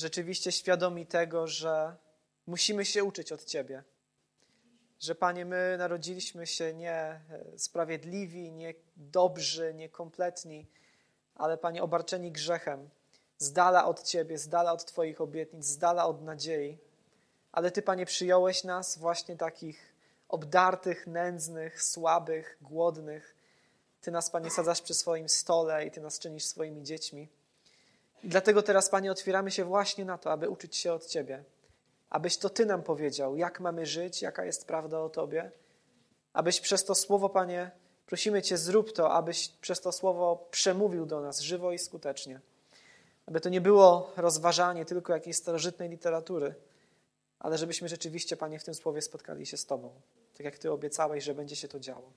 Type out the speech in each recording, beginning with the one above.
rzeczywiście świadomi tego, że musimy się uczyć od Ciebie. Że Panie, my narodziliśmy się nie sprawiedliwi, nie dobrzy, nie kompletni, ale Panie, obarczeni grzechem, z dala od Ciebie, z dala od Twoich obietnic, z dala od nadziei. Ale Ty, Panie, przyjąłeś nas właśnie takich obdartych, nędznych, słabych, głodnych. Ty nas, Panie, sadzasz przy swoim stole i Ty nas czynisz swoimi dziećmi. I dlatego teraz, Panie, otwieramy się właśnie na to, aby uczyć się od Ciebie. Abyś to Ty nam powiedział, jak mamy żyć, jaka jest prawda o Tobie. Abyś przez to słowo, Panie, prosimy Cię, zrób to, abyś przez to słowo przemówił do nas żywo i skutecznie. Aby to nie było rozważanie tylko jakiejś starożytnej literatury, ale żebyśmy rzeczywiście, Panie, w tym słowie spotkali się z Tobą, tak jak Ty obiecałeś, że będzie się to działo.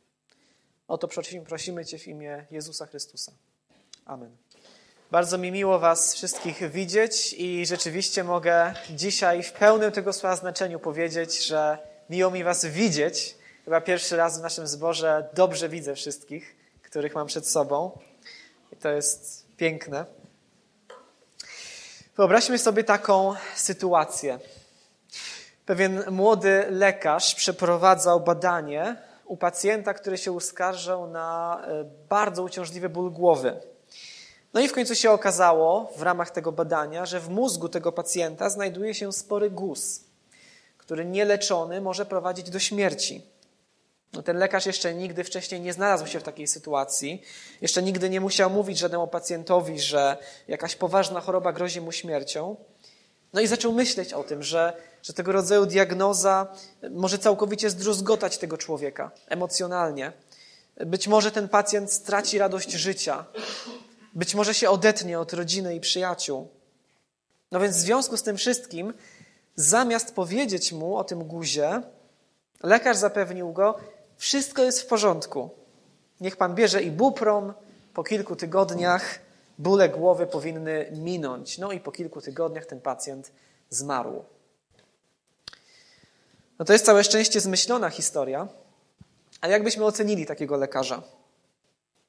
O to prosimy, prosimy Cię w imię Jezusa Chrystusa. Amen. Bardzo mi miło Was wszystkich widzieć i rzeczywiście mogę dzisiaj w pełnym tego słowa znaczeniu powiedzieć, że miło mi Was widzieć. Chyba pierwszy raz w naszym zborze dobrze widzę wszystkich, których mam przed sobą. I to jest piękne. Wyobraźmy sobie taką sytuację. Pewien młody lekarz przeprowadzał badanie u pacjenta, który się uskarżał na e, bardzo uciążliwy ból głowy. No i w końcu się okazało w ramach tego badania, że w mózgu tego pacjenta znajduje się spory guz, który nieleczony może prowadzić do śmierci. No ten lekarz jeszcze nigdy wcześniej nie znalazł się w takiej sytuacji. Jeszcze nigdy nie musiał mówić żadnemu pacjentowi, że jakaś poważna choroba grozi mu śmiercią. No i zaczął myśleć o tym, że, że tego rodzaju diagnoza może całkowicie zdruzgotać tego człowieka emocjonalnie. Być może ten pacjent straci radość życia. Być może się odetnie od rodziny i przyjaciół. No więc w związku z tym wszystkim, zamiast powiedzieć mu o tym guzie, lekarz zapewnił go, wszystko jest w porządku. Niech pan bierze i buprom. Po kilku tygodniach bóle głowy powinny minąć. No i po kilku tygodniach ten pacjent zmarł. No to jest całe szczęście zmyślona historia, ale jakbyśmy ocenili takiego lekarza?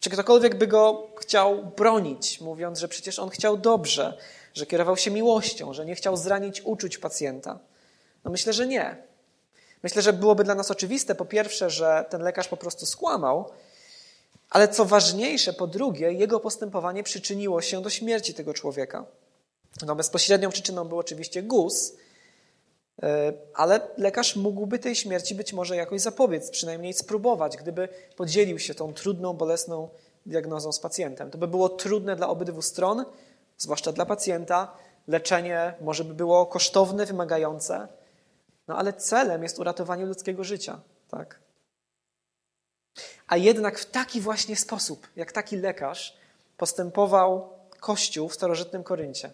Czy ktokolwiek by go chciał bronić, mówiąc, że przecież on chciał dobrze, że kierował się miłością, że nie chciał zranić uczuć pacjenta? No myślę, że nie. Myślę, że byłoby dla nas oczywiste, po pierwsze, że ten lekarz po prostu skłamał, ale co ważniejsze, po drugie, jego postępowanie przyczyniło się do śmierci tego człowieka. No, bezpośrednią przyczyną był oczywiście guz, ale lekarz mógłby tej śmierci być może jakoś zapobiec, przynajmniej spróbować, gdyby podzielił się tą trudną, bolesną diagnozą z pacjentem. To by było trudne dla obydwu stron, zwłaszcza dla pacjenta. Leczenie może by było kosztowne, wymagające, no ale celem jest uratowanie ludzkiego życia, tak? A jednak w taki właśnie sposób, jak taki lekarz, postępował Kościół w starożytnym Koryncie.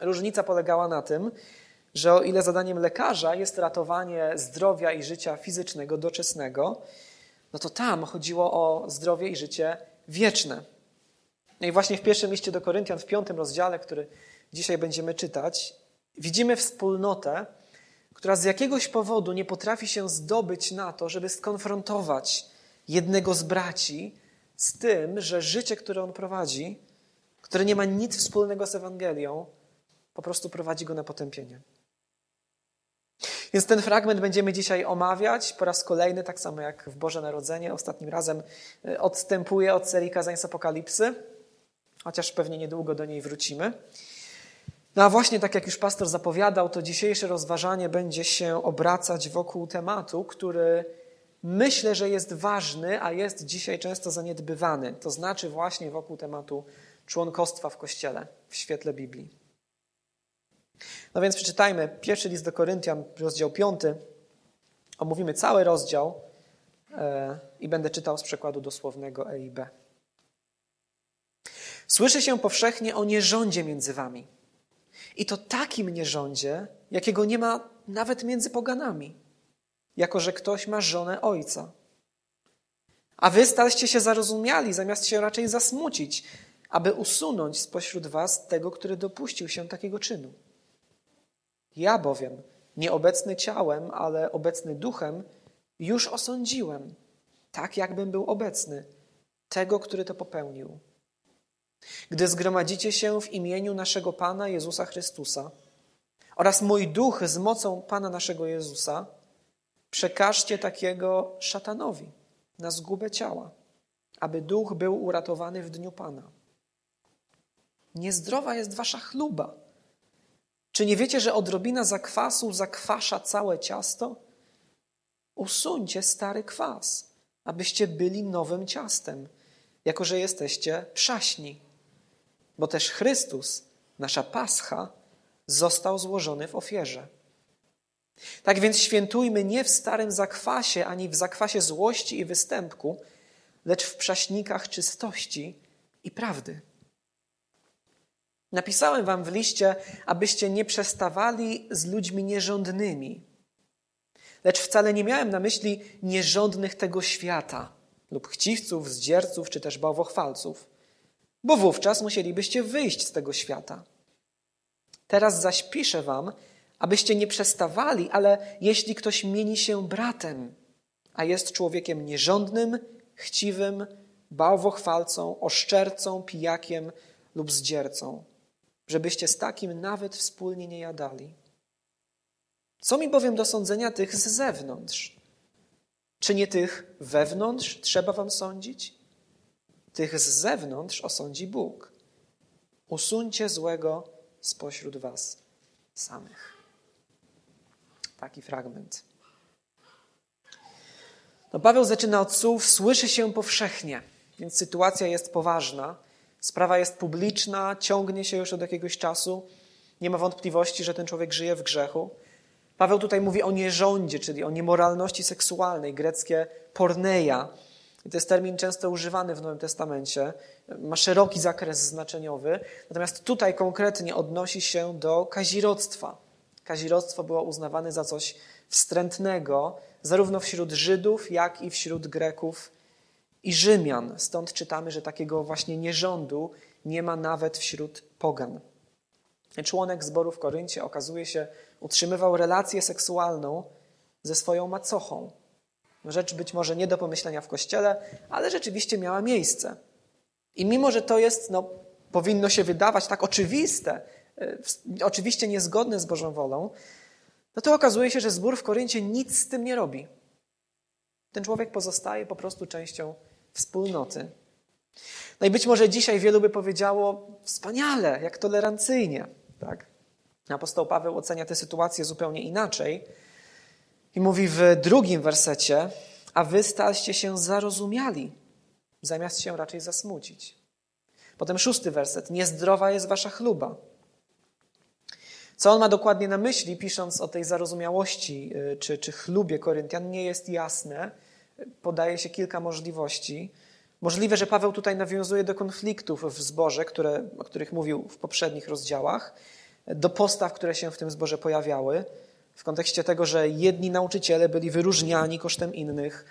Różnica polegała na tym, że o ile zadaniem lekarza jest ratowanie zdrowia i życia fizycznego, doczesnego, no to tam chodziło o zdrowie i życie wieczne. No i właśnie w pierwszym liście do Koryntian, w piątym rozdziale, który dzisiaj będziemy czytać, widzimy wspólnotę, która z jakiegoś powodu nie potrafi się zdobyć na to, żeby skonfrontować jednego z braci z tym, że życie, które on prowadzi, które nie ma nic wspólnego z Ewangelią, po prostu prowadzi go na potępienie. Więc ten fragment będziemy dzisiaj omawiać po raz kolejny, tak samo jak w Boże Narodzenie. Ostatnim razem e, odstępuję od serii kazań z Apokalipsy, chociaż pewnie niedługo do niej wrócimy. No a właśnie tak jak już pastor zapowiadał, to dzisiejsze rozważanie będzie się obracać wokół tematu, który myślę, że jest ważny, a jest dzisiaj często zaniedbywany. To znaczy właśnie wokół tematu członkostwa w Kościele w świetle Biblii. No więc przeczytajmy pierwszy list do Koryntian, rozdział 5. Omówimy cały rozdział e, i będę czytał z przekładu dosłownego EIB. Słyszy się powszechnie o nierządzie między wami i to takim nierządzie, jakiego nie ma nawet między poganami, jako że ktoś ma żonę ojca. A wy staliście się zarozumiali, zamiast się raczej zasmucić, aby usunąć spośród was tego, który dopuścił się takiego czynu. Ja bowiem, nieobecny ciałem, ale obecny duchem, już osądziłem, tak jakbym był obecny, tego, który to popełnił. Gdy zgromadzicie się w imieniu naszego Pana Jezusa Chrystusa oraz mój duch z mocą Pana naszego Jezusa, przekażcie takiego szatanowi na zgubę ciała, aby duch był uratowany w dniu Pana. Niezdrowa jest wasza chluba. Czy nie wiecie, że odrobina zakwasu zakwasza całe ciasto? Usuńcie stary kwas, abyście byli nowym ciastem, jako że jesteście przaśni. Bo też Chrystus, nasza pascha, został złożony w ofierze. Tak więc świętujmy nie w starym zakwasie, ani w zakwasie złości i występku, lecz w przaśnikach czystości i prawdy. Napisałem wam w liście, abyście nie przestawali z ludźmi nierządnymi. Lecz wcale nie miałem na myśli nierządnych tego świata, lub chciwców, zdzierców, czy też bałwochwalców, bo wówczas musielibyście wyjść z tego świata. Teraz zaś piszę wam, abyście nie przestawali, ale jeśli ktoś mieni się bratem, a jest człowiekiem nierządnym, chciwym, bałwochwalcą, oszczercą, pijakiem lub zdziercą, żebyście z takim nawet wspólnie nie jadali. Co mi bowiem do sądzenia tych z zewnątrz? Czy nie tych wewnątrz trzeba wam sądzić? Tych z zewnątrz osądzi Bóg. Usuńcie złego spośród was samych. Taki fragment. No, Paweł zaczyna od słów: Słyszy się powszechnie, więc sytuacja jest poważna. Sprawa jest publiczna, ciągnie się już od jakiegoś czasu. Nie ma wątpliwości, że ten człowiek żyje w grzechu. Paweł tutaj mówi o nierządzie, czyli o niemoralności seksualnej, greckie porneia. I to jest termin często używany w Nowym Testamencie. Ma szeroki zakres znaczeniowy. Natomiast tutaj konkretnie odnosi się do kazirodztwa. Kazirodztwo było uznawane za coś wstrętnego, zarówno wśród Żydów, jak i wśród Greków i Rzymian. Stąd czytamy, że takiego właśnie nierządu nie ma nawet wśród pogan. Członek zboru w Koryncie okazuje się, utrzymywał relację seksualną ze swoją macochą. Rzecz być może nie do pomyślenia w kościele, ale rzeczywiście miała miejsce. I mimo, że to jest, no, powinno się wydawać tak oczywiste, e, oczywiście niezgodne z Bożą wolą, no to okazuje się, że zbór w Koryncie nic z tym nie robi. Ten człowiek pozostaje po prostu częścią wspólnoty. No i być może dzisiaj wielu by powiedziało, wspaniale, jak tolerancyjnie. Tak? Apostoł Paweł ocenia tę sytuację zupełnie inaczej i mówi w drugim wersecie, a wy staliście się zarozumiali, zamiast się raczej zasmucić. Potem szósty werset, niezdrowa jest wasza chluba. Co on ma dokładnie na myśli, pisząc o tej zarozumiałości y, czy, czy chlubie Koryntian, nie jest jasne. Podaje się kilka możliwości. Możliwe, że Paweł tutaj nawiązuje do konfliktów w zborze, które, o których mówił w poprzednich rozdziałach, do postaw, które się w tym zborze pojawiały, w kontekście tego, że jedni nauczyciele byli wyróżniani kosztem innych,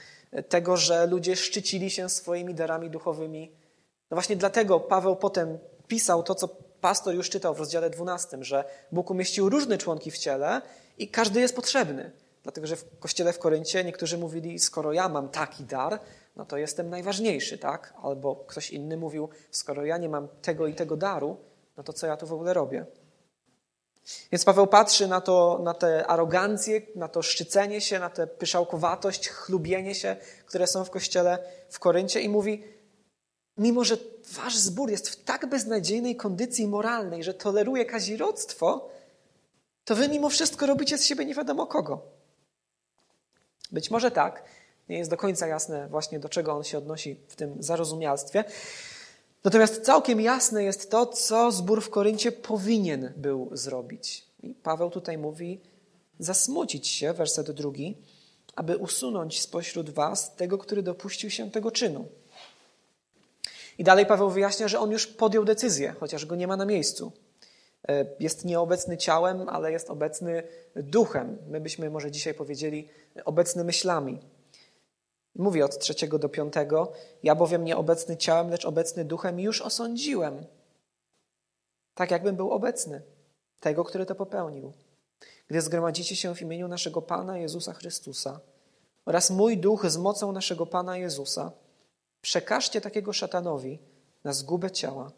tego, że ludzie szczycili się swoimi darami duchowymi. No właśnie dlatego Paweł potem pisał to, co pastor już czytał w rozdziale 12, że Bóg umieścił różne członki w ciele i każdy jest potrzebny. Dlatego, że w kościele w Koryncie niektórzy mówili, skoro ja mam taki dar, no to jestem najważniejszy, tak? Albo ktoś inny mówił, skoro ja nie mam tego i tego daru, no to co ja tu w ogóle robię? Więc Paweł patrzy na, to, na tę arogancję, na to szczycenie się, na tę pyszałkowatość, chlubienie się, które są w kościele w Koryncie i mówi, mimo że wasz zbór jest w tak beznadziejnej kondycji moralnej, że toleruje kazirodztwo, to wy mimo wszystko robicie z siebie nie wiadomo kogo. Być może tak, nie jest do końca jasne właśnie do czego on się odnosi w tym zarozumialstwie. Natomiast całkiem jasne jest to, co zbór w Koryncie powinien był zrobić. I Paweł tutaj mówi, zasmucić się, werset drugi, aby usunąć spośród was tego, który dopuścił się tego czynu. I dalej Paweł wyjaśnia, że on już podjął decyzję, chociaż go nie ma na miejscu. E, jest nieobecny ciałem, ale jest obecny duchem. My byśmy może dzisiaj powiedzieli obecny myślami. Mówi od trzeciego do piątego, ja bowiem nie obecny ciałem, lecz obecny duchem już osądziłem. Tak jakbym był obecny, tego, który to popełnił. Gdy zgromadzicie się w imieniu naszego Pana Jezusa Chrystusa oraz mój duch z mocą naszego Pana Jezusa, przekażcie takiego szatanowi na zgubę ciała,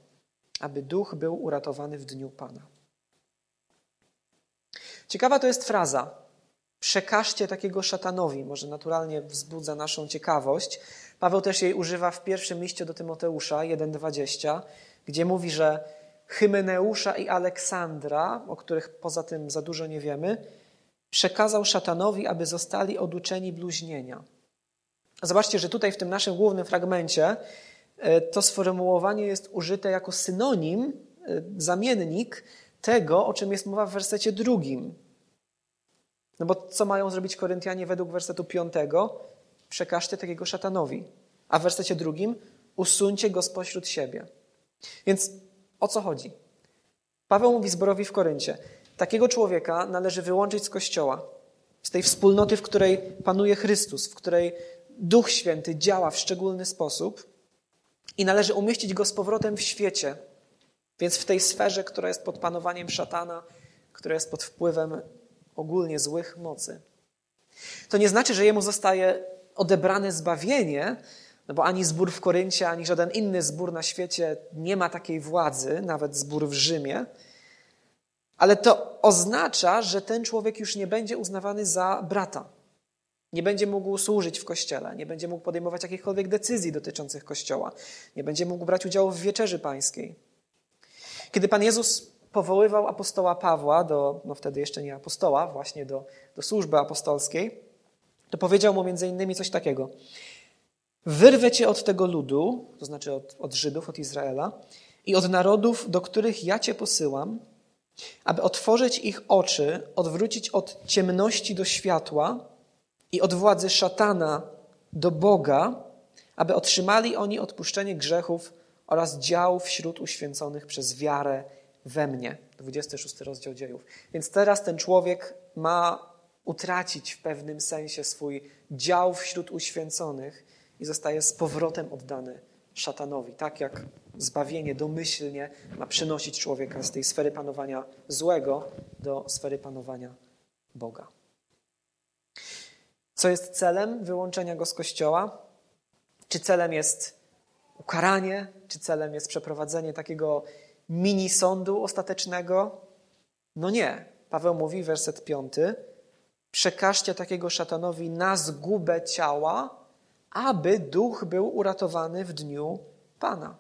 aby duch był uratowany w dniu Pana. Ciekawa to jest fraza. Przekażcie takiego szatanowi. Może naturalnie wzbudza naszą ciekawość. Paweł też jej używa w pierwszym liście do Tymoteusza 1,20, gdzie mówi, że Hymeneusza i Aleksandra, o których poza tym za dużo nie wiemy, przekazał szatanowi, aby zostali oduczeni bluźnienia. Zobaczcie, że tutaj w tym naszym głównym fragmencie to sformułowanie jest użyte jako synonim, e, zamiennik tego, o czym jest mowa w wersecie drugim. No bo co mają zrobić Koryntianie według wersetu piątego? Przekażcie takiego szatanowi. A w wersecie drugim usuńcie go spośród siebie. Więc o co chodzi? Paweł mówi zborowi w Koryncie, takiego człowieka należy wyłączyć z kościoła, z tej wspólnoty, w której panuje Chrystus, w której Duch Święty działa w szczególny sposób i należy umieścić go z powrotem w świecie, więc w tej sferze, która jest pod panowaniem szatana, która jest pod wpływem ogólnie złych mocy. To nie znaczy, że jemu zostaje odebrane zbawienie, no bo ani zbór w Koryncie, ani żaden inny zbór na świecie nie ma takiej władzy, nawet zbór w Rzymie. Ale to oznacza, że ten człowiek już nie będzie uznawany za brata. Nie będzie mógł służyć w kościele, nie będzie mógł podejmować jakichkolwiek decyzji dotyczących kościoła, nie będzie mógł brać udziału w wieczerzy pańskiej. Kiedy Pan Jezus powoływał apostoła Pawła do, no wtedy jeszcze nie apostoła, właśnie do, do służby apostolskiej, to powiedział mu między innymi coś takiego. Wyrwę cię od tego ludu, to znaczy od, od Żydów, od Izraela, i od narodów, do których ja cię posyłam, aby otworzyć ich oczy, odwrócić od ciemności do światła i od władzy szatana do Boga, aby otrzymali oni odpuszczenie grzechów oraz dział wśród uświęconych przez wiarę we mnie. 26 rozdział dziejów. Więc teraz ten człowiek ma utracić w pewnym sensie swój dział wśród uświęconych i zostaje z powrotem oddany szatanowi. Tak jak zbawienie domyślnie ma przynosić człowieka z tej sfery panowania złego do sfery panowania Boga. Co jest celem wyłączenia go z kościoła? Czy celem jest ukaranie, czy celem jest przeprowadzenie takiego mini sądu ostatecznego? No nie. Paweł mówi, werset piąty, przekażcie takiego szatanowi na zgubę ciała, aby duch był uratowany w dniu Pana.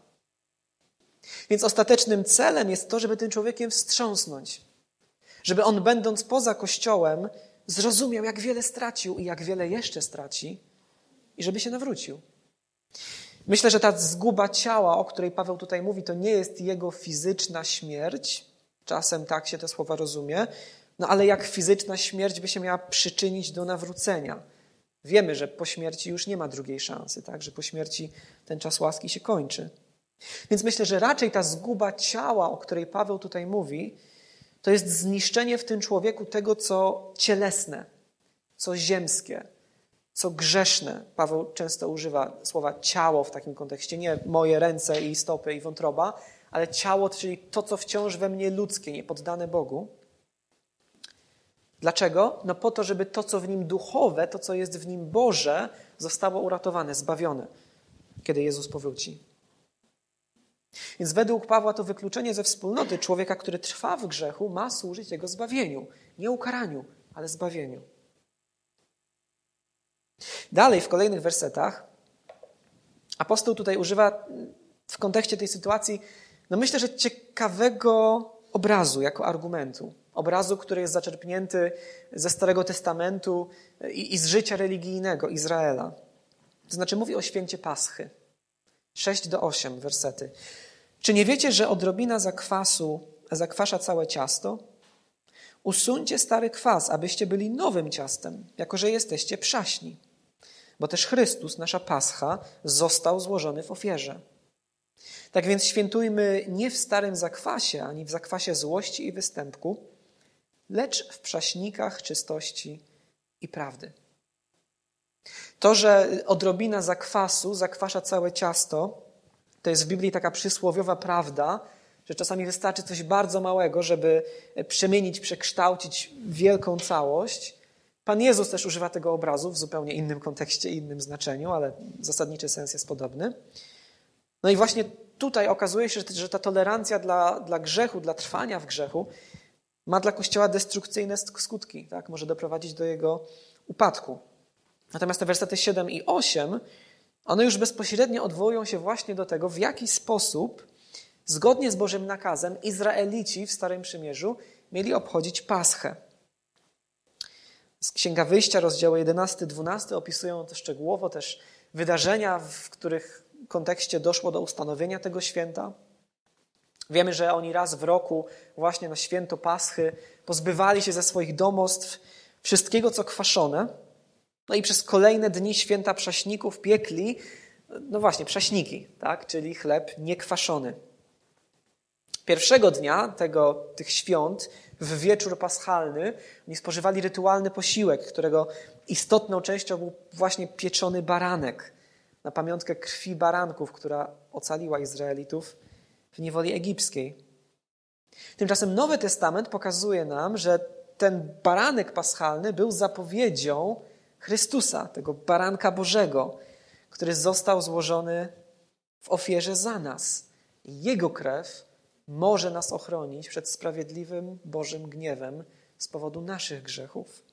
Więc ostatecznym celem jest to, żeby tym człowiekiem wstrząsnąć. Żeby on, będąc poza Kościołem, zrozumiał, jak wiele stracił i jak wiele jeszcze straci, i żeby się nawrócił. Myślę, że ta zguba ciała, o której Paweł tutaj mówi, to nie jest jego fizyczna śmierć. Czasem tak się te słowa rozumie. No ale jak fizyczna śmierć by się miała przyczynić do nawrócenia? Wiemy, że po śmierci już nie ma drugiej szansy, tak? że po śmierci ten czas łaski się kończy. Więc myślę, że raczej ta zguba ciała, o której Paweł tutaj mówi, to jest zniszczenie w tym człowieku tego, co cielesne, co ziemskie, co grzeszne. Paweł często używa słowa ciało w takim kontekście, nie moje ręce i stopy i wątroba, ale ciało, czyli to, co wciąż we mnie ludzkie, niepoddane Bogu. Dlaczego? No po to, żeby to, co w nim duchowe, to, co jest w nim Boże, zostało uratowane, zbawione, kiedy Jezus powróci. Więc według Pawła to wykluczenie ze wspólnoty człowieka, który trwa w grzechu, ma służyć jego zbawieniu. Nie ukaraniu, ale zbawieniu. Dalej, w kolejnych wersetach, apostoł tutaj używa w kontekście tej sytuacji, no myślę, że ciekawego obrazu jako argumentu. Obrazu, który jest zaczerpnięty ze Starego Testamentu i, i z życia religijnego Izraela. To znaczy mówi o święcie Paschy. 6 do 8 wersety. Czy nie wiecie, że odrobina zakwasu zakwasza całe ciasto? Usuńcie stary kwas, abyście byli nowym ciastem, jako że jesteście przaśni. Bo też Chrystus, nasza Pascha, został złożony w ofierze. Tak więc świętujmy nie w starym zakwasie, ani w zakwasie złości i występku, lecz w przaśnikach czystości i prawdy. To, że odrobina zakwasu zakwasza całe ciasto, to jest w Biblii taka przysłowiowa prawda, że czasami wystarczy coś bardzo małego, żeby przemienić, przekształcić wielką całość. Pan Jezus też używa tego obrazu w zupełnie innym kontekście, innym znaczeniu, ale zasadniczy sens jest podobny. No i właśnie tutaj okazuje się, że ta tolerancja dla, dla grzechu, dla trwania w grzechu, ma dla Kościoła destrukcyjne skutki, tak? może doprowadzić do jego upadku. Natomiast te wersety 7 i 8, one już bezpośrednio odwołują się właśnie do tego, w jaki sposób, zgodnie z Bożym nakazem, Izraelici w Starym Przymierzu mieli obchodzić Paschę. Z Księga Wyjścia, rozdziały 11-12 opisują to szczegółowo też wydarzenia, w których kontekście doszło do ustanowienia tego święta. Wiemy, że oni raz w roku, właśnie na święto Paschy, pozbywali się ze swoich domostw wszystkiego, co kwaszone. No i przez kolejne dni święta prześników piekli, no właśnie, prześniki, tak? czyli chleb niekwaszony. Pierwszego dnia tego, tych świąt, w wieczór paschalny, oni spożywali rytualny posiłek, którego istotną częścią był właśnie pieczony baranek na pamiątkę krwi baranków, która ocaliła Izraelitów w niewoli egipskiej. Tymczasem Nowy Testament pokazuje nam, że ten baranek paschalny był zapowiedzią Chrystusa, tego baranka Bożego, który został złożony w ofierze za nas. Jego krew może nas ochronić przed sprawiedliwym Bożym gniewem z powodu naszych grzechów.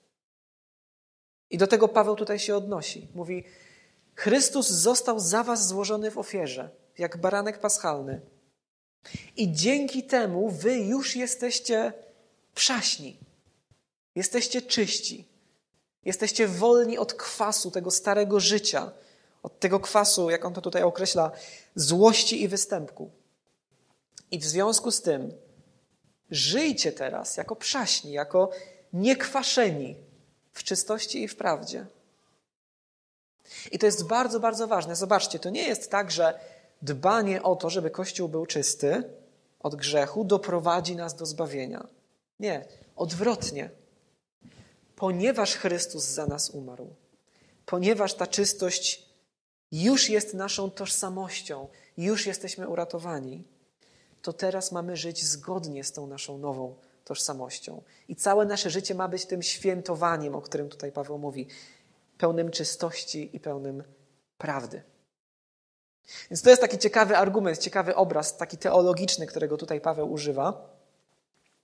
I do tego Paweł tutaj się odnosi. Mówi: Chrystus został za was złożony w ofierze, jak baranek paschalny. I dzięki temu wy już jesteście przaśni. Jesteście czyści. Jesteście wolni od kwasu tego starego życia, od tego kwasu, jak on to tutaj określa, złości i występku. I w związku z tym żyjcie teraz jako przaśni, jako niekwaszeni w czystości i w prawdzie. I to jest bardzo, bardzo ważne. Zobaczcie, to nie jest tak, że dbanie o to, żeby Kościół był czysty od grzechu, doprowadzi nas do zbawienia. Nie, odwrotnie. Ponieważ Chrystus za nas umarł, ponieważ ta czystość już jest naszą tożsamością, już jesteśmy uratowani, to teraz mamy żyć zgodnie z tą naszą nową tożsamością. I całe nasze życie ma być tym świętowaniem, o którym tutaj Paweł mówi, pełnym czystości i pełnym prawdy. Więc to jest taki ciekawy argument, ciekawy obraz, taki teologiczny, którego tutaj Paweł używa.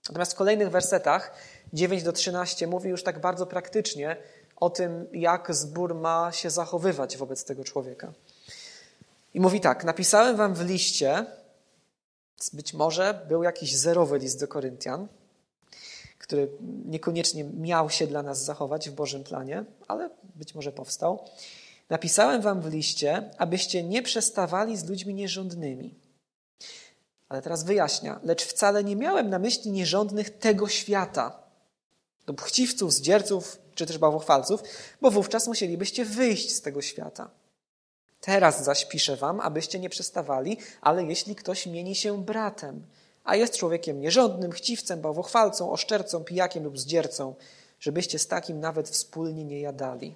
Natomiast w kolejnych wersetach, 9 do 13, mówi już tak bardzo praktycznie o tym, jak zbór ma się zachowywać wobec tego człowieka. I mówi tak: Napisałem wam w liście, być może był jakiś zerowy list do Koryntian, który niekoniecznie miał się dla nas zachować w Bożym planie, ale być może powstał. Napisałem wam w liście, abyście nie przestawali z ludźmi nierządnymi. Ale teraz wyjaśnia, lecz wcale nie miałem na myśli nierządnych tego świata, lub chciwców, zdzierców, czy też bałwochwalców, bo wówczas musielibyście wyjść z tego świata. Teraz zaś piszę wam, abyście nie przestawali, ale jeśli ktoś mieni się bratem, a jest człowiekiem nierządnym, chciwcem, bałwochwalcą, oszczercą, pijakiem lub zdziercą, żebyście z takim nawet wspólnie nie jadali.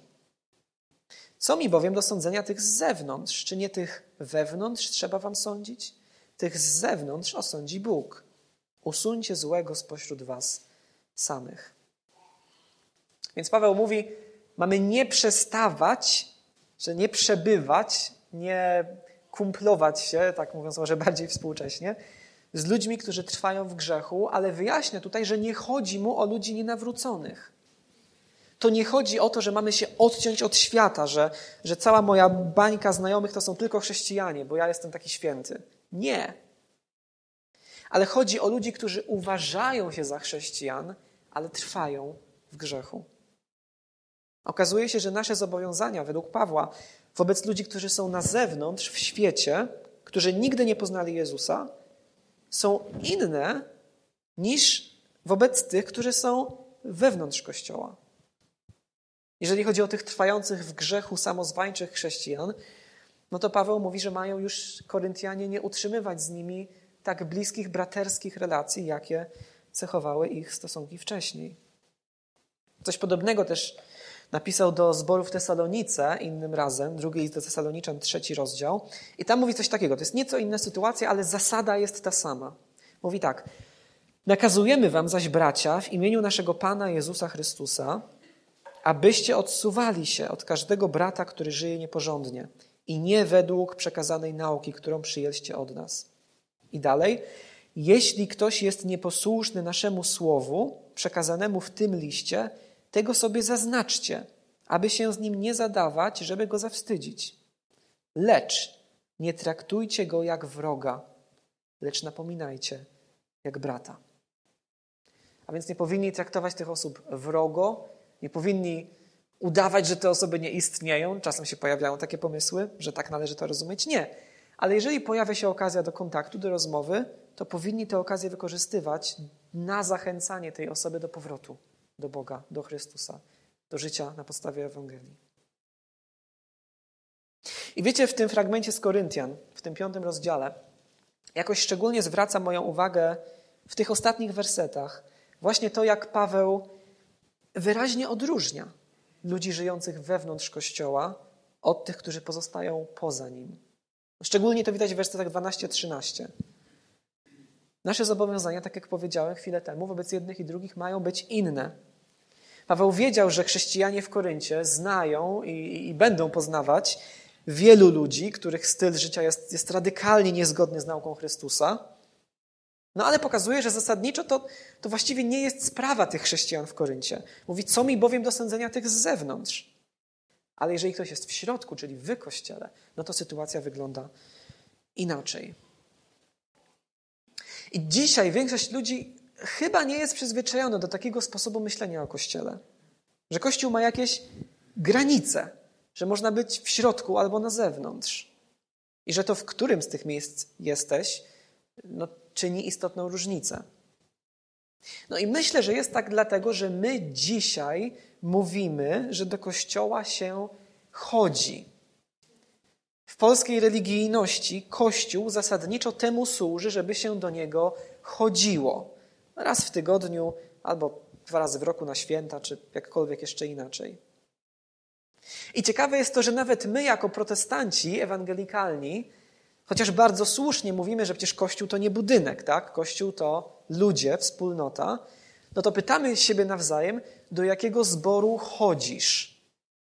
Co mi bowiem do sądzenia tych z zewnątrz? Czy nie tych wewnątrz trzeba wam sądzić? Tych z zewnątrz osądzi Bóg. Usuńcie złego spośród was samych. Więc Paweł mówi, mamy nie przestawać, że nie przebywać, nie kumplować się, tak mówiąc może bardziej współcześnie, z ludźmi, którzy trwają w grzechu, ale wyjaśnia tutaj, że nie chodzi mu o ludzi nienawróconych. To nie chodzi o to, że mamy się odciąć od świata, że, że cała moja bańka znajomych to są tylko chrześcijanie, bo ja jestem taki święty. Nie. Ale chodzi o ludzi, którzy uważają się za chrześcijan, ale trwają w grzechu. Okazuje się, że nasze zobowiązania według Pawła wobec ludzi, którzy są na zewnątrz, w świecie, którzy nigdy nie poznali Jezusa, są inne niż wobec tych, którzy są wewnątrz Kościoła. Jeżeli chodzi o tych trwających w grzechu samozwańczych chrześcijan, no to Paweł mówi, że mają już Koryntianie nie utrzymywać z nimi tak bliskich braterskich relacji, jakie cechowały ich stosunki wcześniej. Coś podobnego też napisał do zboru w Tesalonice innym razem, drugi list do Tesaloniczan, trzeci rozdział. I tam mówi coś takiego. To jest nieco inna sytuacja, ale zasada jest ta sama. Mówi tak. Nakazujemy wam zaś, bracia, w imieniu naszego Pana Jezusa Chrystusa, abyście odsuwali się od każdego brata, który żyje nieporządnie i nie według przekazanej nauki, którą przyjęliście od nas. I dalej, jeśli ktoś jest nieposłuszny naszemu słowu przekazanemu w tym liście, tego sobie zaznaczcie, aby się z nim nie zadawać, żeby go zawstydzić. Lecz nie traktujcie go jak wroga, lecz napominajcie jak brata. A więc nie powinni traktować tych osób wrogo, nie powinni udawać, że te osoby nie istnieją. Czasem się pojawiają takie pomysły, że tak należy to rozumieć. Nie. Ale jeżeli pojawia się okazja do kontaktu, do rozmowy, to powinni tę okazję wykorzystywać na zachęcanie tej osoby do powrotu do Boga, do Chrystusa, do życia na podstawie Ewangelii. I wiecie, w tym fragmencie z Koryntian, w tym piątym rozdziale, jakoś szczególnie zwraca moją uwagę w tych ostatnich wersetach właśnie to, jak Paweł wyraźnie odróżnia ludzi żyjących wewnątrz Kościoła od tych, którzy pozostają poza nim. Szczególnie to widać w wersetach 12-13. Nasze zobowiązania, tak jak powiedziałem chwilę temu, wobec jednych i drugich mają być inne. Paweł wiedział, że chrześcijanie w Koryncie znają i, i będą poznawać wielu ludzi, których styl życia jest, jest radykalnie niezgodny z nauką Chrystusa. No ale pokazuje, że zasadniczo to, to właściwie nie jest sprawa tych chrześcijan w Koryncie. Mówi, co mi bowiem do sądzenia tych z zewnątrz. Ale jeżeli ktoś jest w środku, czyli w kościele, no to sytuacja wygląda inaczej. I dzisiaj większość ludzi chyba nie jest przyzwyczajona do takiego sposobu myślenia o kościele. Że kościół ma jakieś granice, że można być w środku albo na zewnątrz. I że to, w którym z tych miejsc jesteś, no, czyni istotną różnicę. No i myślę, że jest tak dlatego, że my dzisiaj mówimy, że do kościoła się chodzi. W polskiej religijności Kościół zasadniczo temu służy, żeby się do niego chodziło. Raz w tygodniu albo dwa razy w roku na święta, czy jakkolwiek jeszcze inaczej. I ciekawe jest to, że nawet my, jako protestanci ewangelikalni, chociaż bardzo słusznie mówimy, że przecież Kościół to nie budynek, tak? Kościół to ludzie, wspólnota, no to pytamy siebie nawzajem, do jakiego zboru chodzisz,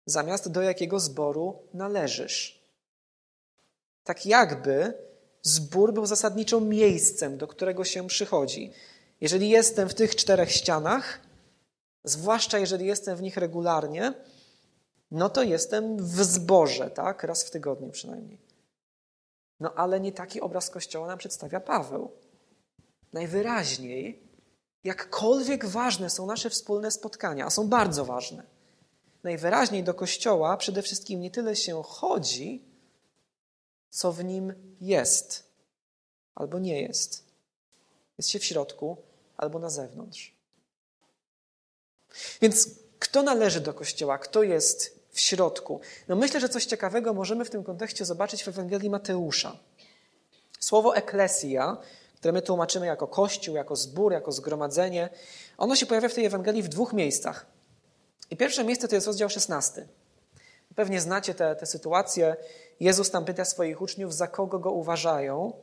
zamiast do jakiego zboru należysz. Tak jakby zbór był zasadniczą miejscem, do którego się przychodzi. Jeżeli jestem w tych czterech ścianach, zwłaszcza jeżeli jestem w nich regularnie, no to jestem w zborze, tak? Raz w tygodniu przynajmniej. No ale nie taki obraz Kościoła nam przedstawia Paweł. Najwyraźniej, jakkolwiek ważne są nasze wspólne spotkania, a są bardzo ważne, najwyraźniej do Kościoła przede wszystkim nie tyle się chodzi, co w nim jest albo nie jest. Jest się w środku albo na zewnątrz. Więc kto należy do Kościoła? Kto jest w środku? No myślę, że coś ciekawego możemy w tym kontekście zobaczyć w Ewangelii Mateusza. Słowo eklesja, które my tłumaczymy jako Kościół, jako zbór, jako zgromadzenie, ono się pojawia w tej Ewangelii w dwóch miejscach. I pierwsze miejsce to jest rozdział 16. Pewnie znacie tę sytuację. Jezus tam pyta swoich uczniów, za kogo go uważają.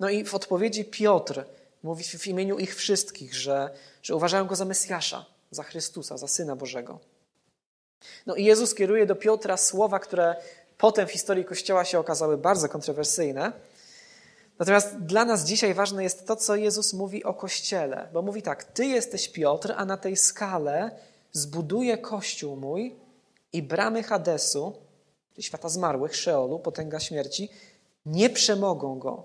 No i w odpowiedzi Piotr mówi w imieniu ich wszystkich, że, że uważają go za Mesjasza, za Chrystusa, za Syna Bożego. No i Jezus kieruje do Piotra słowa, które potem w historii Kościoła się okazały bardzo kontrowersyjne. Natomiast dla nas dzisiaj ważne jest to, co Jezus mówi o Kościele. Bo mówi tak, Ty jesteś Piotr, a na tej skale zbuduję Kościół mój i bramy Hadesu, czyli świata zmarłych, Szeolu, potęga śmierci, nie przemogą go.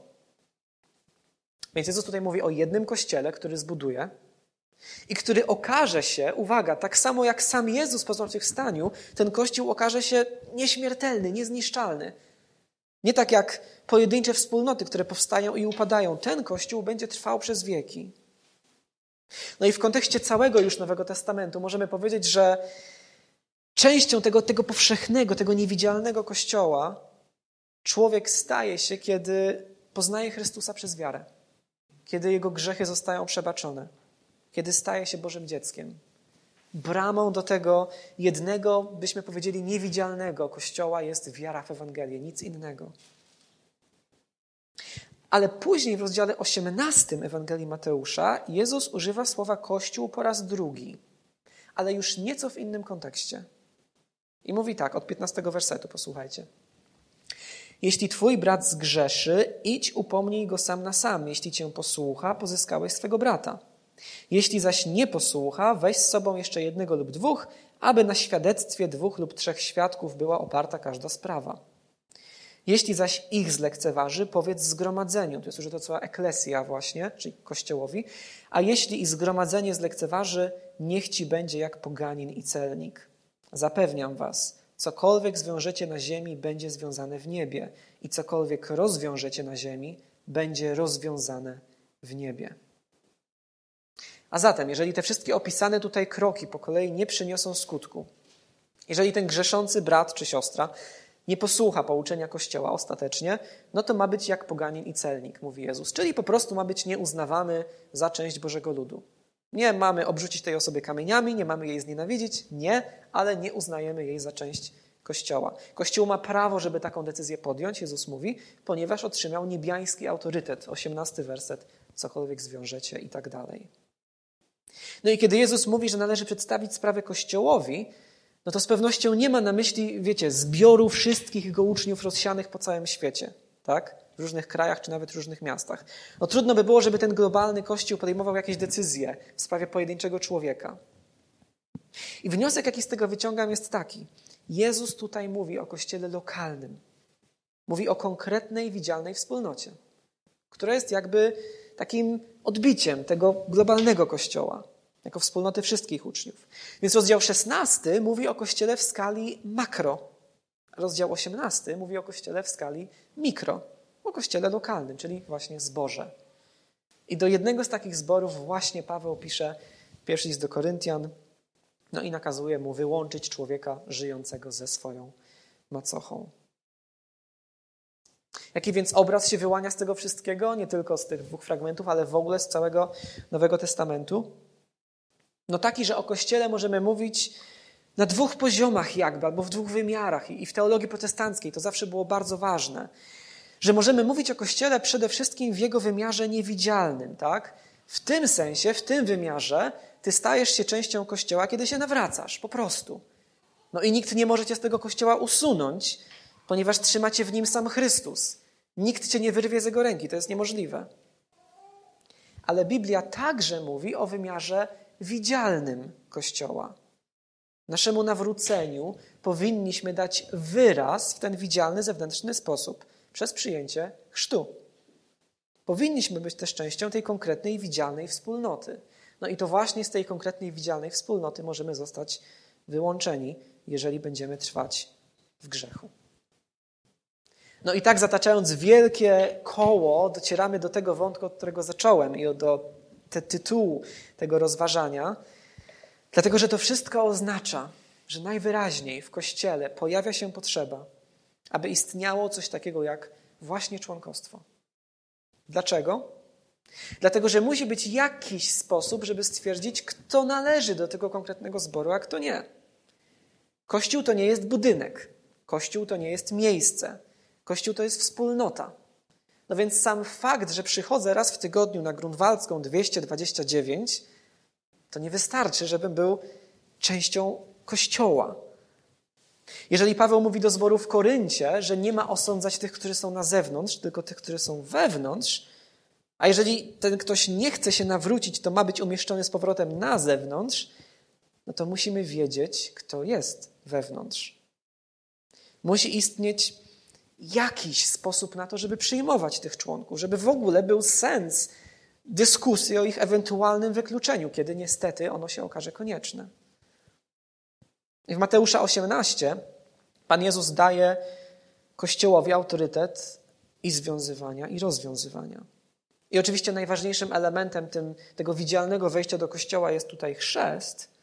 Więc Jezus tutaj mówi o jednym kościele, który zbuduje i który okaże się, uwaga, tak samo jak sam Jezus po zmartwychwstaniu, ten kościół okaże się nieśmiertelny, niezniszczalny. Nie tak jak pojedyncze wspólnoty, które powstają i upadają. Ten kościół będzie trwał przez wieki. No i w kontekście całego już Nowego Testamentu możemy powiedzieć, że częścią tego, tego powszechnego, tego niewidzialnego kościoła człowiek staje się, kiedy poznaje Chrystusa przez wiarę kiedy jego grzechy zostają przebaczone, kiedy staje się Bożym dzieckiem. Bramą do tego jednego, byśmy powiedzieli, niewidzialnego Kościoła jest wiara w Ewangelię, nic innego. Ale później w rozdziale 18 Ewangelii Mateusza Jezus używa słowa Kościół po raz drugi, ale już nieco w innym kontekście. I mówi tak, od 15 wersetu, posłuchajcie. Jeśli twój brat zgrzeszy, idź upomnij go sam na sam. Jeśli cię posłucha, pozyskałeś swego brata. Jeśli zaś nie posłucha, weź z sobą jeszcze jednego lub dwóch, aby na świadectwie dwóch lub trzech świadków była oparta każda sprawa. Jeśli zaś ich zlekceważy, powiedz zgromadzeniu, to jest już to co eklesja właśnie, czyli kościołowi, a jeśli i zgromadzenie zlekceważy, niech ci będzie jak poganin i celnik. Zapewniam was, cokolwiek zwiążecie na ziemi, będzie związane w niebie i cokolwiek rozwiążecie na ziemi, będzie rozwiązane w niebie. A zatem, jeżeli te wszystkie opisane tutaj kroki po kolei nie przyniosą skutku, jeżeli ten grzeszący brat czy siostra nie posłucha pouczenia Kościoła ostatecznie, no to ma być jak poganin i celnik, mówi Jezus. Czyli po prostu ma być nieuznawany za część Bożego ludu. Nie mamy obrzucić tej osoby kamieniami, nie mamy jej znienawidzić, nie, ale nie uznajemy jej za część Kościoła. Kościół ma prawo, żeby taką decyzję podjąć, Jezus mówi, ponieważ otrzymał niebiański autorytet. 18 werset, cokolwiek zwiążecie i tak dalej. No i kiedy Jezus mówi, że należy przedstawić sprawę Kościołowi, no to z pewnością nie ma na myśli, wiecie, zbioru wszystkich jego uczniów rozsianych po całym świecie, tak? W różnych krajach czy nawet w różnych miastach. No trudno by było, żeby ten globalny Kościół podejmował jakieś decyzje w sprawie pojedynczego człowieka. I wniosek, jaki z tego wyciągam, jest taki. Jezus tutaj mówi o Kościele lokalnym. Mówi o konkretnej, widzialnej wspólnocie, która jest jakby takim odbiciem tego globalnego Kościoła jako wspólnoty wszystkich uczniów. Więc rozdział 16 mówi o Kościele w skali makro. Rozdział 18 mówi o Kościele w skali mikro, o Kościele lokalnym, czyli właśnie zborze. I do jednego z takich zborów właśnie Paweł pisze pierwszy list do Koryntian, no i nakazuje mu wyłączyć człowieka żyjącego ze swoją macochą. Jaki więc obraz się wyłania z tego wszystkiego? Nie tylko z tych dwóch fragmentów, ale w ogóle z całego Nowego Testamentu. No taki, że o Kościele możemy mówić na dwóch poziomach jakby, albo w dwóch wymiarach. I w teologii protestanckiej to zawsze było bardzo ważne. Że możemy mówić o Kościele przede wszystkim w jego wymiarze niewidzialnym, tak? W tym sensie, w tym wymiarze, ty stajesz się częścią Kościoła, kiedy się nawracasz, po prostu. No i nikt nie może cię z tego Kościoła usunąć, ponieważ trzyma cię w nim sam Chrystus. Nikt cię nie wyrwie z jego ręki, to jest niemożliwe. Ale Biblia także mówi o wymiarze widzialnym Kościoła. Naszemu nawróceniu powinniśmy dać wyraz w ten widzialny, zewnętrzny sposób przez przyjęcie chrztu. Powinniśmy być też częścią tej konkretnej, widzialnej wspólnoty. No i to właśnie z tej konkretnej, widzialnej wspólnoty możemy zostać wyłączeni, jeżeli będziemy trwać w grzechu. No i tak zataczając wielkie koło, docieramy do tego wątku, od którego zacząłem i do te tytułu tego rozważania, dlatego że to wszystko oznacza, że najwyraźniej w Kościele pojawia się potrzeba, aby istniało coś takiego jak właśnie członkostwo. Dlaczego? Dlatego, że musi być jakiś sposób, żeby stwierdzić, kto należy do tego konkretnego zboru, a kto nie. Kościół to nie jest budynek. Kościół to nie jest miejsce. Kościół to jest wspólnota. No więc sam fakt, że przychodzę raz w tygodniu na Grunwaldzką 229, to nie wystarczy, żebym był częścią Kościoła. Jeżeli Paweł mówi do zboru w Koryncie, że nie ma osądzać tych, którzy są na zewnątrz, tylko tych, którzy są wewnątrz, a jeżeli ten ktoś nie chce się nawrócić, to ma być umieszczony z powrotem na zewnątrz, no to musimy wiedzieć, kto jest wewnątrz. Musi istnieć jakiś sposób na to, żeby przyjmować tych członków, żeby w ogóle był sens dyskusji o ich ewentualnym wykluczeniu, kiedy niestety ono się okaże konieczne. w Mateusza 18 Pan Jezus daje Kościołowi autorytet i związywania, i rozwiązywania. I oczywiście najważniejszym elementem tym, tego widzialnego wejścia do Kościoła jest tutaj chrzest,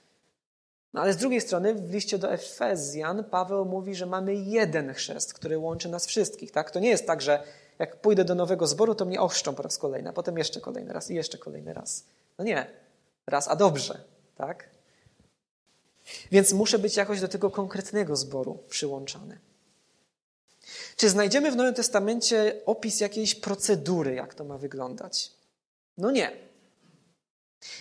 no ale z drugiej strony w liście do Efezjan Paweł mówi, że mamy jeden chrzest, który łączy nas wszystkich. Tak? To nie jest tak, że jak pójdę do nowego zboru, to mnie ochrzczą po raz kolejny, a potem jeszcze kolejny raz i jeszcze kolejny raz. No nie, raz, a dobrze. Tak? Więc muszę być jakoś do tego konkretnego zboru przyłączany. Czy znajdziemy w Nowym Testamencie opis jakiejś procedury, jak to ma wyglądać? No nie.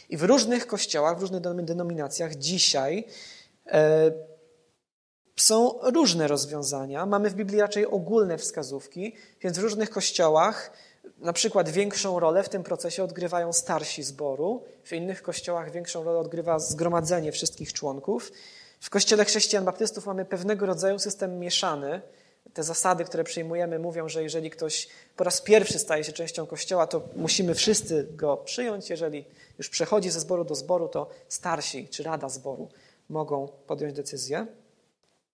I w różnych kościołach, w różnych denominacjach dzisiaj e, są różne rozwiązania. Mamy w Biblii raczej ogólne wskazówki, więc w różnych kościołach na przykład większą rolę w tym procesie odgrywają starsi zboru, w innych kościołach większą rolę odgrywa zgromadzenie wszystkich członków. W kościele chrześcijan baptystów mamy pewnego rodzaju system mieszany. Te zasady, które przyjmujemy, mówią, że jeżeli ktoś po raz pierwszy staje się częścią kościoła, to musimy wszyscy go przyjąć. Jeżeli już przechodzi ze zboru do zboru, to starsi czy rada zboru mogą podjąć decyzję.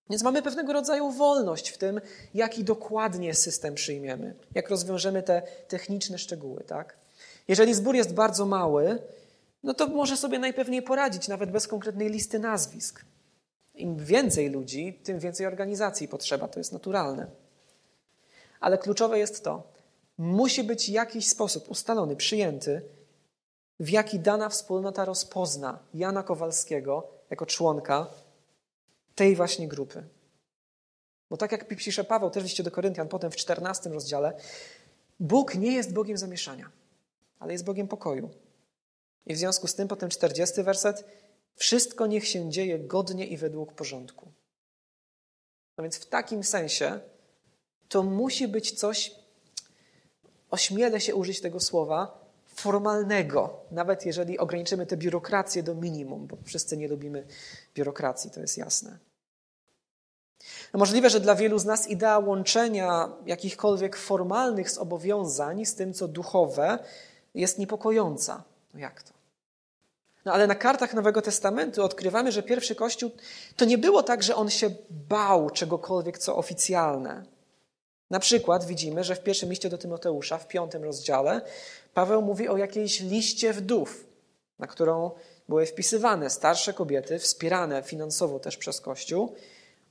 Więc mamy pewnego rodzaju wolność w tym, jaki dokładnie system przyjmiemy, jak rozwiążemy te techniczne szczegóły. Tak? Jeżeli zbór jest bardzo mały, no to może sobie najpewniej poradzić, nawet bez konkretnej listy nazwisk. Im więcej ludzi, tym więcej organizacji potrzeba, to jest naturalne. Ale kluczowe jest to, musi być jakiś sposób ustalony, przyjęty, w jaki dana wspólnota rozpozna Jana Kowalskiego jako członka tej właśnie grupy. Bo tak jak pisze Paweł też liście do Koryntian, potem w 14 rozdziale, Bóg nie jest Bogiem zamieszania, ale jest Bogiem pokoju. I w związku z tym potem 40 werset, wszystko niech się dzieje godnie i według porządku. No więc w takim sensie to musi być coś, ośmielę się użyć tego słowa, formalnego, nawet jeżeli ograniczymy tę biurokrację do minimum, bo wszyscy nie lubimy biurokracji, to jest jasne. No możliwe, że dla wielu z nas idea łączenia jakichkolwiek formalnych zobowiązań z tym, co duchowe, jest niepokojąca. No jak to? No ale na kartach Nowego Testamentu odkrywamy, że pierwszy Kościół to nie było tak, że on się bał czegokolwiek, co oficjalne. Na przykład widzimy, że w pierwszym liście do Tymoteusza, w piątym rozdziale, Paweł mówi o jakiejś liście wdów, na którą były wpisywane starsze kobiety, wspierane finansowo też przez Kościół,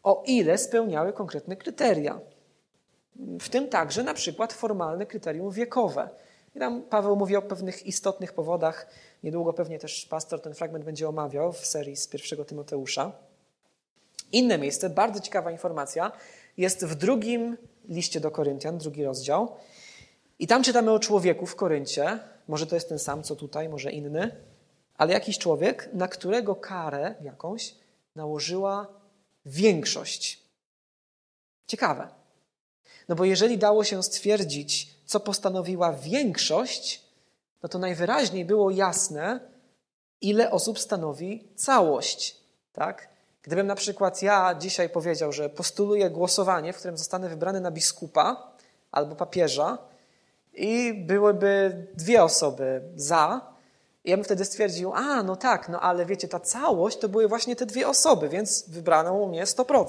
o ile spełniały konkretne kryteria. W tym także na przykład formalne kryterium wiekowe. I tam Paweł mówi o pewnych istotnych powodach. Niedługo pewnie też pastor ten fragment będzie omawiał w serii z pierwszego Tymoteusza. Inne miejsce, bardzo ciekawa informacja, jest w drugim liście do Koryntian, drugi rozdział. I tam czytamy o człowieku w Koryncie. Może to jest ten sam, co tutaj, może inny, ale jakiś człowiek, na którego karę jakąś nałożyła większość. Ciekawe. No bo jeżeli dało się stwierdzić, co postanowiła większość, no to najwyraźniej było jasne, ile osób stanowi całość. Tak? Gdybym na przykład ja dzisiaj powiedział, że postuluję głosowanie, w którym zostanę wybrany na biskupa albo papieża i byłyby dwie osoby za, i ja bym wtedy stwierdził, a no tak, no ale wiecie, ta całość to były właśnie te dwie osoby, więc wybrano u mnie 100%.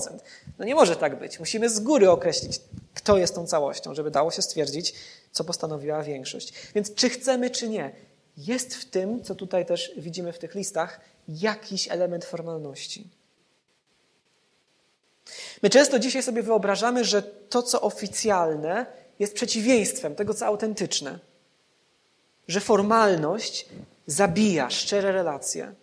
No nie może tak być. Musimy z góry określić, kto jest tą całością, żeby dało się stwierdzić, co postanowiła większość. Więc czy chcemy, czy nie, jest w tym, co tutaj też widzimy w tych listach, jakiś element formalności. My często dzisiaj sobie wyobrażamy, że to, co oficjalne, jest przeciwieństwem tego, co autentyczne. Że formalność zabija szczere relacje.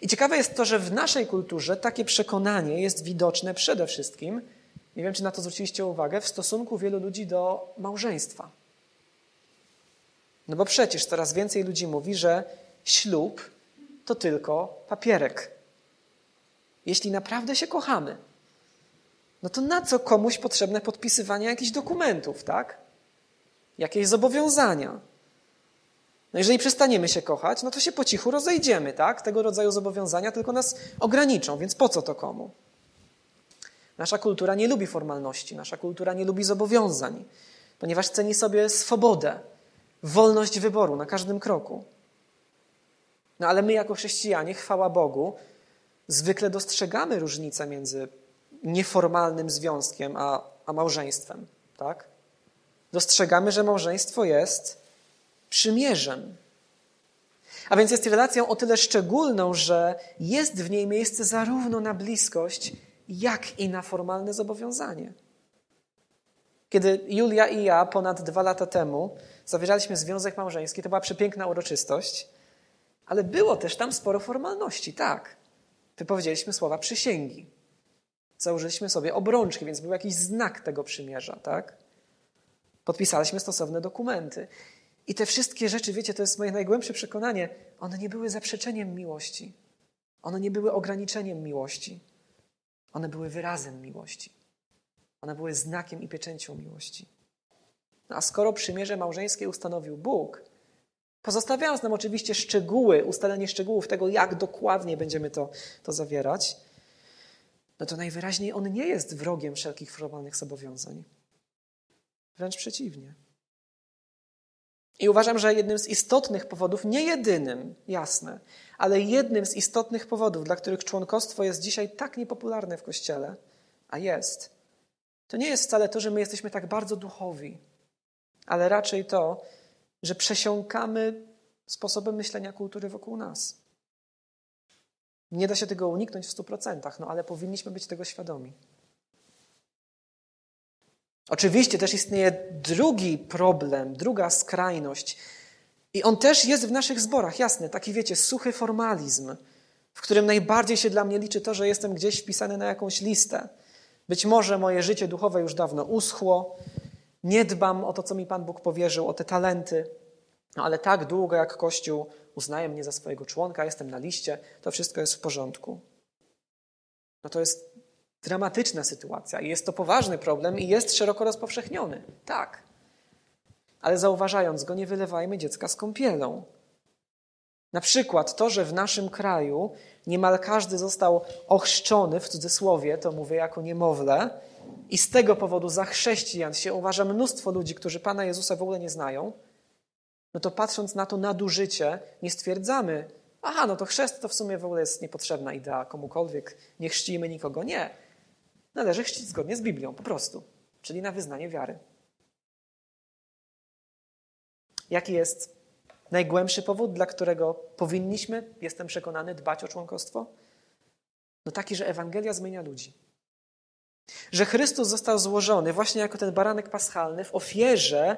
I ciekawe jest to, że w naszej kulturze takie przekonanie jest widoczne przede wszystkim, nie wiem czy na to zwróciliście uwagę, w stosunku wielu ludzi do małżeństwa. No bo przecież coraz więcej ludzi mówi, że ślub to tylko papierek. Jeśli naprawdę się kochamy, no to na co komuś potrzebne podpisywanie jakichś dokumentów, tak? Jakieś zobowiązania. No jeżeli przestaniemy się kochać, no to się po cichu rozejdziemy, tak? Tego rodzaju zobowiązania tylko nas ograniczą, więc po co to komu? Nasza kultura nie lubi formalności, nasza kultura nie lubi zobowiązań, ponieważ ceni sobie swobodę, wolność wyboru na każdym kroku. No ale my jako chrześcijanie, chwała Bogu, zwykle dostrzegamy różnicę między nieformalnym związkiem a, a małżeństwem, tak? Dostrzegamy, że małżeństwo jest przymierzem. A więc jest relacją o tyle szczególną, że jest w niej miejsce zarówno na bliskość, jak i na formalne zobowiązanie. Kiedy Julia i ja ponad dwa lata temu zawieraliśmy związek małżeński, to była przepiękna uroczystość, ale było też tam sporo formalności, tak. Wypowiedzieliśmy słowa przysięgi. Założyliśmy sobie obrączki, więc był jakiś znak tego przymierza, tak? Podpisaliśmy stosowne dokumenty. I te wszystkie rzeczy, wiecie, to jest moje najgłębsze przekonanie, one nie były zaprzeczeniem miłości. One nie były ograniczeniem miłości. One były wyrazem miłości. One były znakiem i pieczęcią miłości. No a skoro przymierze małżeńskie ustanowił Bóg, pozostawiając nam oczywiście szczegóły, ustalenie szczegółów tego, jak dokładnie będziemy to, to zawierać, no to najwyraźniej On nie jest wrogiem wszelkich formalnych zobowiązań. Wręcz przeciwnie. I uważam, że jednym z istotnych powodów, nie jedynym, jasne, ale jednym z istotnych powodów, dla których członkostwo jest dzisiaj tak niepopularne w Kościele, a jest, to nie jest wcale to, że my jesteśmy tak bardzo duchowi, ale raczej to, że przesiąkamy sposobem myślenia kultury wokół nas. Nie da się tego uniknąć w stu procentach, no ale powinniśmy być tego świadomi. Oczywiście też istnieje drugi problem, druga skrajność. I on też jest w naszych zborach, jasne, taki wiecie, suchy formalizm, w którym najbardziej się dla mnie liczy to, że jestem gdzieś wpisany na jakąś listę. Być może moje życie duchowe już dawno uschło, nie dbam o to, co mi Pan Bóg powierzył, o te talenty, no ale tak długo jak Kościół uznaje mnie za swojego członka, jestem na liście, to wszystko jest w porządku. No to jest dramatyczna sytuacja i jest to poważny problem i jest szeroko rozpowszechniony. Tak. Ale zauważając go, nie wylewajmy dziecka z kąpielą. Na przykład to, że w naszym kraju niemal każdy został ochrzczony, w cudzysłowie, to mówię jako niemowlę, i z tego powodu za chrześcijan się uważa mnóstwo ludzi, którzy Pana Jezusa w ogóle nie znają, no to patrząc na to nadużycie, nie stwierdzamy, aha, no to chrzest to w sumie w ogóle jest niepotrzebna idea komukolwiek, nie chrzcimy nikogo. Nie. Należy chrzcić zgodnie z Biblią, po prostu, czyli na wyznanie wiary. Jaki jest najgłębszy powód, dla którego powinniśmy, jestem przekonany, dbać o członkostwo? No taki, że Ewangelia zmienia ludzi. Że Chrystus został złożony właśnie jako ten baranek paschalny w ofierze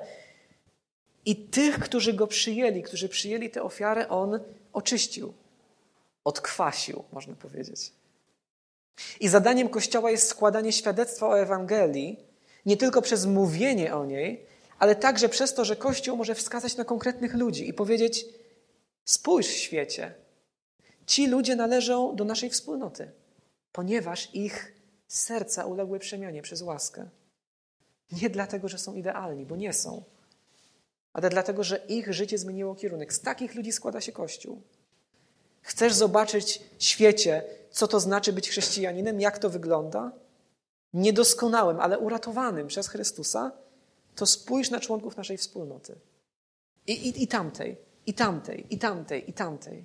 i tych, którzy go przyjęli, którzy przyjęli tę ofiarę, on oczyścił, odkwasił, można powiedzieć. I zadaniem Kościoła jest składanie świadectwa o Ewangelii, nie tylko przez mówienie o niej, ale także przez to, że Kościół może wskazać na konkretnych ludzi i powiedzieć: Spójrz, świecie, ci ludzie należą do naszej wspólnoty, ponieważ ich serca uległy przemianie przez łaskę. Nie dlatego, że są idealni, bo nie są, ale dlatego, że ich życie zmieniło kierunek. Z takich ludzi składa się Kościół. Chcesz zobaczyć świecie, co to znaczy być chrześcijaninem, jak to wygląda? Niedoskonałym, ale uratowanym przez Chrystusa, to spójrz na członków naszej wspólnoty. I, i, i tamtej, i tamtej, i tamtej, i tamtej.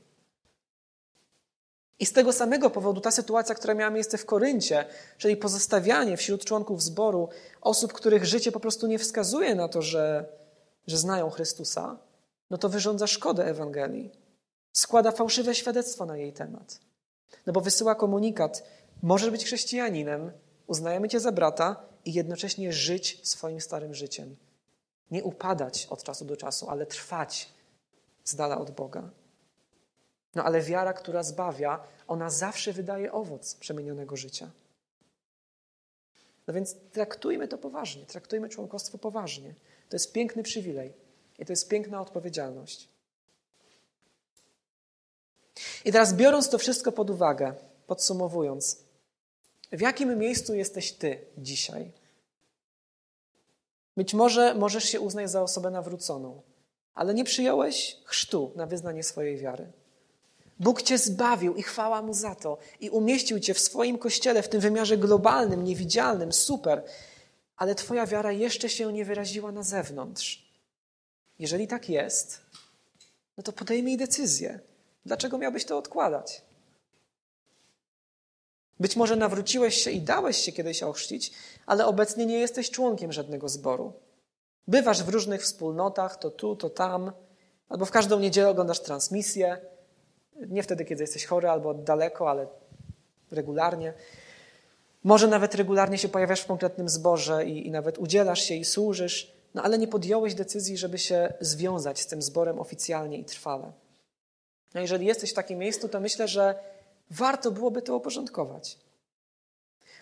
I z tego samego powodu ta sytuacja, która miała miejsce w Koryncie, czyli pozostawianie wśród członków zboru osób, których życie po prostu nie wskazuje na to, że, że znają Chrystusa, no to wyrządza szkodę Ewangelii. Składa fałszywe świadectwo na jej temat. No bo wysyła komunikat: możesz być chrześcijaninem, uznajemy cię za brata i jednocześnie żyć swoim starym życiem. Nie upadać od czasu do czasu, ale trwać z dala od Boga. No ale wiara, która zbawia, ona zawsze wydaje owoc przemienionego życia. No więc traktujmy to poważnie, traktujmy członkostwo poważnie. To jest piękny przywilej i to jest piękna odpowiedzialność. I teraz biorąc to wszystko pod uwagę, podsumowując, w jakim miejscu jesteś Ty dzisiaj? Być może możesz się uznać za osobę nawróconą, ale nie przyjąłeś chrztu na wyznanie swojej wiary. Bóg Cię zbawił i chwała Mu za to i umieścił Cię w swoim kościele, w tym wymiarze globalnym, niewidzialnym, super, ale Twoja wiara jeszcze się nie wyraziła na zewnątrz. Jeżeli tak jest, no to podejmij decyzję. Dlaczego miałbyś to odkładać? Być może nawróciłeś się i dałeś się kiedyś ochrzcić, ale obecnie nie jesteś członkiem żadnego zboru. Bywasz w różnych wspólnotach, to tu, to tam, albo w każdą niedzielę oglądasz transmisję. Nie wtedy, kiedy jesteś chory albo daleko, ale regularnie. Może nawet regularnie się pojawiasz w konkretnym zborze i, i nawet udzielasz się i służysz, no ale nie podjąłeś decyzji, żeby się związać z tym zborem oficjalnie i trwale. No jeżeli jesteś w takim miejscu, to myślę, że warto byłoby to uporządkować.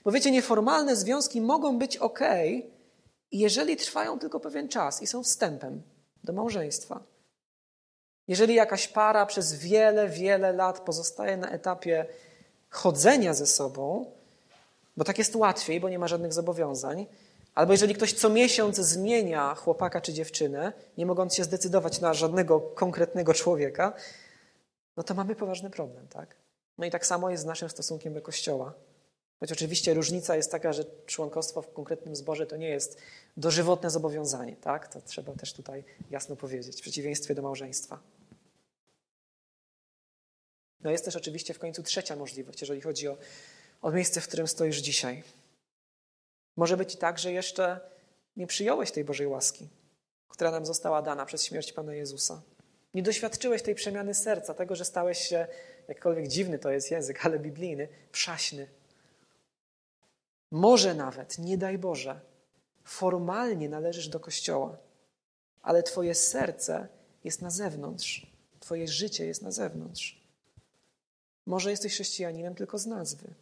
Bo wiecie, nieformalne związki mogą być ok, jeżeli trwają tylko pewien czas i są wstępem do małżeństwa. Jeżeli jakaś para przez wiele, wiele lat pozostaje na etapie chodzenia ze sobą, bo tak jest łatwiej, bo nie ma żadnych zobowiązań. Albo jeżeli ktoś co miesiąc zmienia chłopaka czy dziewczynę, nie mogąc się zdecydować na żadnego konkretnego człowieka, no to mamy poważny problem, tak? No i tak samo jest z naszym stosunkiem do Kościoła. Choć oczywiście różnica jest taka, że członkostwo w konkretnym zborze to nie jest dożywotne zobowiązanie, tak? To trzeba też tutaj jasno powiedzieć, w przeciwieństwie do małżeństwa. No jest też oczywiście w końcu trzecia możliwość, jeżeli chodzi o, o miejsce, w którym stoisz dzisiaj. Może być tak, że jeszcze nie przyjąłeś tej Bożej łaski, która nam została dana przez śmierć Pana Jezusa. Nie doświadczyłeś tej przemiany serca, tego, że stałeś się, jakkolwiek dziwny to jest język, ale biblijny, przaśny. Może nawet, nie daj Boże, formalnie należysz do Kościoła, ale Twoje serce jest na zewnątrz, Twoje życie jest na zewnątrz. Może jesteś chrześcijaninem tylko z nazwy.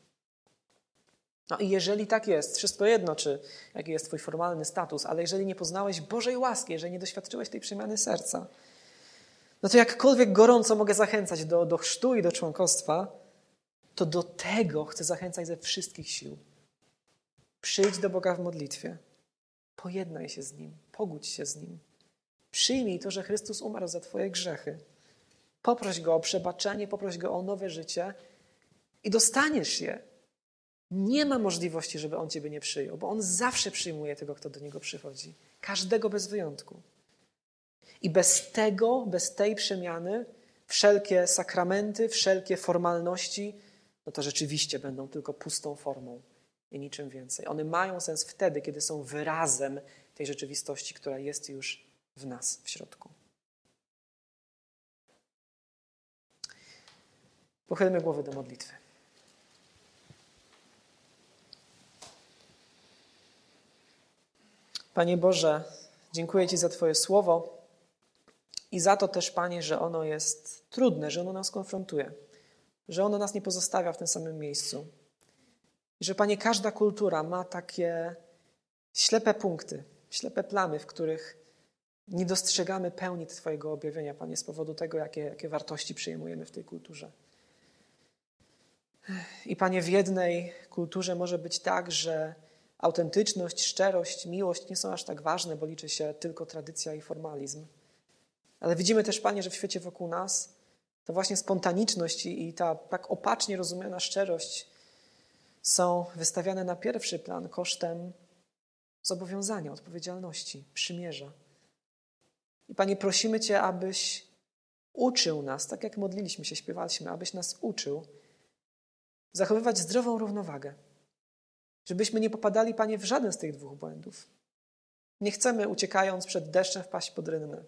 No i jeżeli tak jest, wszystko jedno, czy jaki jest Twój formalny status, ale jeżeli nie poznałeś Bożej łaski, jeżeli nie doświadczyłeś tej przemiany serca, no to jakkolwiek gorąco mogę zachęcać do, do chrztu i do członkostwa, to do tego chcę zachęcać ze wszystkich sił. Przyjdź do Boga w modlitwie. Pojednaj się z Nim, pogódź się z Nim. Przyjmij to, że Chrystus umarł za Twoje grzechy. Poproś Go o przebaczenie, poproś Go o nowe życie i dostaniesz je. Nie ma możliwości, żeby On Ciebie nie przyjął, bo On zawsze przyjmuje tego, kto do Niego przychodzi. Każdego bez wyjątku. I bez tego, bez tej przemiany, wszelkie sakramenty, wszelkie formalności, no to rzeczywiście będą tylko pustą formą i niczym więcej. One mają sens wtedy, kiedy są wyrazem tej rzeczywistości, która jest już w nas, w środku. Pochylmy głowy do modlitwy. Panie Boże, dziękuję Ci za Twoje słowo i za to też, Panie, że ono jest trudne, że ono nas konfrontuje, że ono nas nie pozostawia w tym samym miejscu. I że, Panie, każda kultura ma takie ślepe punkty, ślepe plamy, w których nie dostrzegamy pełni Twojego objawienia, Panie, z powodu tego, jakie, jakie wartości przyjmujemy w tej kulturze. I Panie, w jednej kulturze może być tak, że autentyczność, szczerość, miłość nie są aż tak ważne, bo liczy się tylko tradycja i formalizm. Ale widzimy też, Panie, że w świecie wokół nas to właśnie spontaniczność i ta tak opacznie rozumiana szczerość są wystawiane na pierwszy plan kosztem zobowiązania, odpowiedzialności, przymierza. I Panie, prosimy Cię, abyś uczył nas, tak jak modliliśmy się, śpiewaliśmy, abyś nas uczył zachowywać zdrową równowagę. Żebyśmy nie popadali, Panie, w żaden z tych dwóch błędów. Nie chcemy, uciekając przed deszczem, wpaść pod rynnę.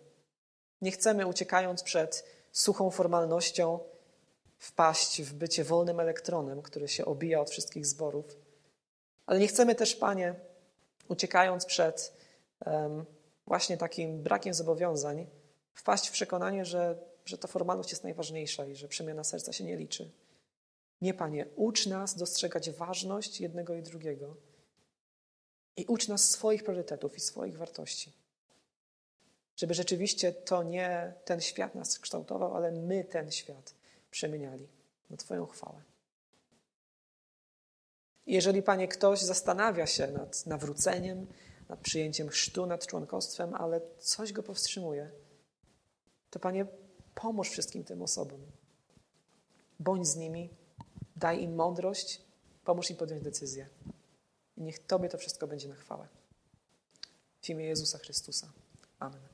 Nie chcemy, uciekając przed suchą formalnością, wpaść w bycie wolnym elektronem, który się obija od wszystkich zborów. Ale nie chcemy też, Panie, uciekając przed um, właśnie takim brakiem zobowiązań, wpaść w przekonanie, że, że ta formalność jest najważniejsza i że przemiana serca się nie liczy. Nie, Panie, ucz nas dostrzegać ważność jednego i drugiego i ucz nas swoich priorytetów i swoich wartości. Żeby rzeczywiście to nie ten świat nas kształtował, ale my ten świat przemieniali na Twoją chwałę. Jeżeli, Panie, ktoś zastanawia się nad nawróceniem, nad przyjęciem chrztu, nad członkostwem, ale coś go powstrzymuje, to Panie, pomóż wszystkim tym osobom. Bądź z nimi, daj im mądrość, pomóż im podjąć decyzję. I niech Tobie to wszystko będzie na chwałę. W imię Jezusa Chrystusa. Amen.